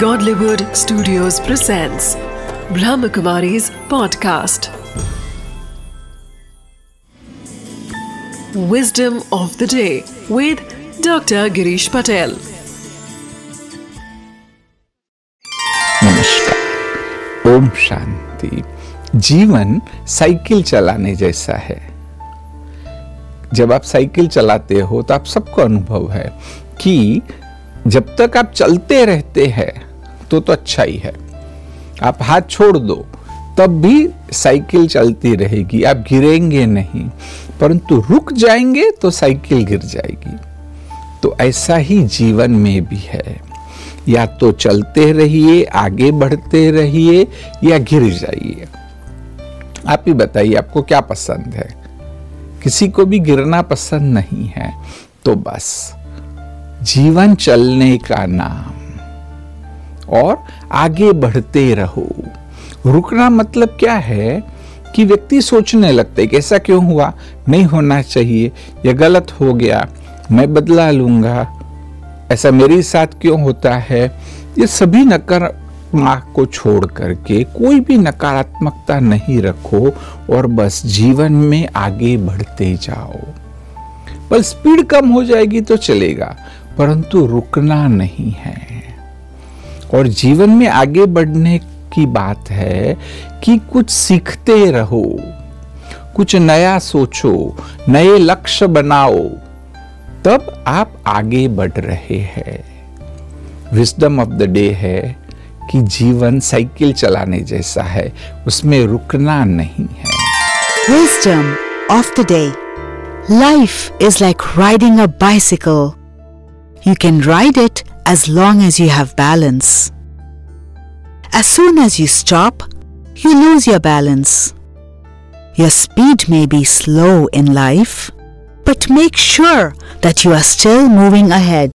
Godlywood Studios presents Brahmakumari's podcast. Wisdom of the day with Dr. Girish Patel. नमस्कार ओम शांति जीवन cycle चलाने जैसा है जब आप साइकिल चलाते हो तो आप सबको अनुभव है कि जब तक आप चलते रहते हैं तो तो अच्छा ही है। आप हाथ छोड़ दो, तब भी साइकिल चलती रहेगी, आप गिरेंगे नहीं, परंतु रुक जाएँगे तो साइकिल गिर जाएगी। तो ऐसा ही जीवन में भी है। या तो चलते रहिए, आगे बढ़ते रहिए, या गिर जाइए। आप ही बताइए, आपको क्या पसंद है? किसी को भी गिरना पसंद नहीं है। तो बस, जीवन चलने का नाम। और आगे बढ़ते रहो। रुकना मतलब क्या है कि व्यक्ति सोचने लगता है कि ऐसा क्यों हुआ? नहीं होना चाहिए। यह गलत हो गया। मैं बदला लूँगा। ऐसा मेरे साथ क्यों होता है? ये सभी नकारात्मक को छोड़ करके कोई भी नकारात्मकता नहीं रखो और बस जीवन में आगे बढ़ते जाओ। पर स्पीड कम हो जाएगी तो चलेगा, परंतु रुकना नहीं है। और जीवन में आगे बढ़ने की बात है कि कुछ सीखते रहो, कुछ नया सोचो, नए लक्ष्य बनाओ, तब आप आगे बढ़ रहे हैं। विस्डम ऑफ़ द डे है कि जीवन साइकिल चलाने जैसा है, उसमें रुकना नहीं है। Wisdom of the day life is like riding a bicycle you can ride it as long as you have balance. As soon as you stop, you lose your balance. Your speed may be slow in life, but make sure that you are still moving ahead.